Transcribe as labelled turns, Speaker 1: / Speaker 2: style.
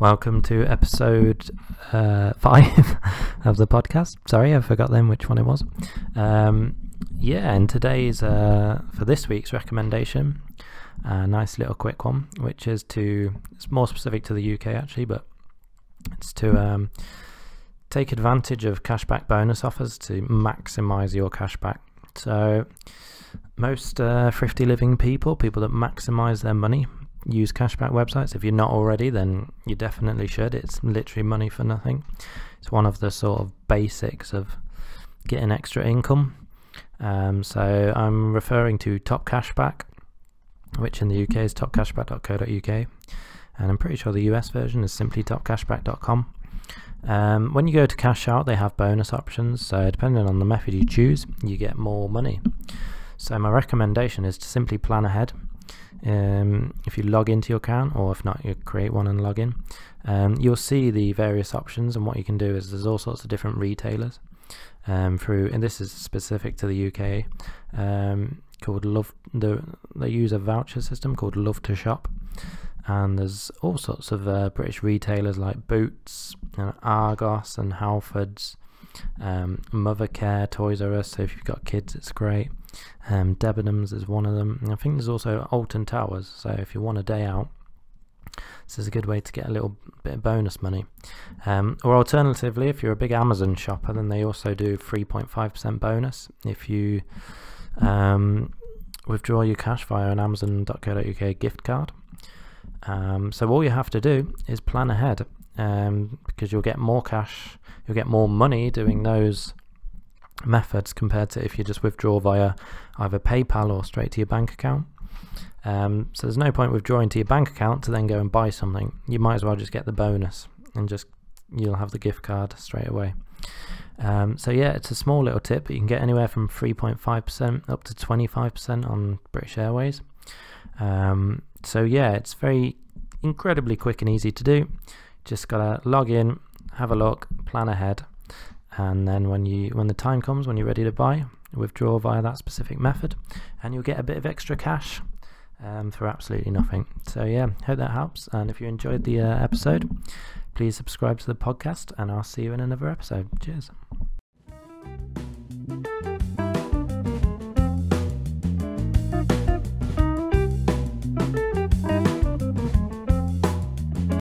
Speaker 1: Welcome to episode uh, five of the podcast. Sorry, I forgot then which one it was. Um, yeah, and today's uh, for this week's recommendation, a nice little quick one, which is to it's more specific to the UK actually, but it's to um, take advantage of cashback bonus offers to maximize your cashback. So most uh, thrifty living people, people that maximize their money, use cashback websites. If you're not already, then you definitely should. It's literally money for nothing. It's one of the sort of basics of getting extra income. Um, so I'm referring to Top Cashback, which in the UK is topcashback.co.uk, and I'm pretty sure the US version is simply topcashback.com. Um, when you go to cash out, they have bonus options. So depending on the method you choose, you get more money. So my recommendation is to simply plan ahead. Um, if you log into your account, or if not, you create one and log in, um, you'll see the various options. And what you can do is there's all sorts of different retailers um, through, and this is specific to the UK. Um, called Love, the, they use a voucher system called Love to Shop, and there's all sorts of uh, British retailers like Boots, and Argos, and Halfords, um, Mothercare, Toys R Us. So if you've got kids, it's great. Um, Debenhams is one of them. And I think there's also Alton Towers. So if you want a day out, this is a good way to get a little bit of bonus money. Um, or alternatively, if you're a big Amazon shopper, then they also do 3.5% bonus if you um, withdraw your cash via an Amazon.co.uk gift card. Um, so all you have to do is plan ahead um, because you'll get more cash, you'll get more money doing those methods compared to if you just withdraw via either PayPal or straight to your bank account. Um, so there's no point withdrawing to your bank account to then go and buy something. You might as well just get the bonus and just you'll have the gift card straight away. Um, so yeah, it's a small little tip. You can get anywhere from 3.5% up to 25% on British Airways. Um, so yeah, it's very incredibly quick and easy to do. Just gotta log in, have a look, plan ahead, and then when you when the time comes when you're ready to buy, withdraw via that specific method, and you'll get a bit of extra cash um, for absolutely nothing. So yeah, hope that helps. And if you enjoyed the uh, episode, please subscribe to the podcast, and I'll see you in another episode. Cheers.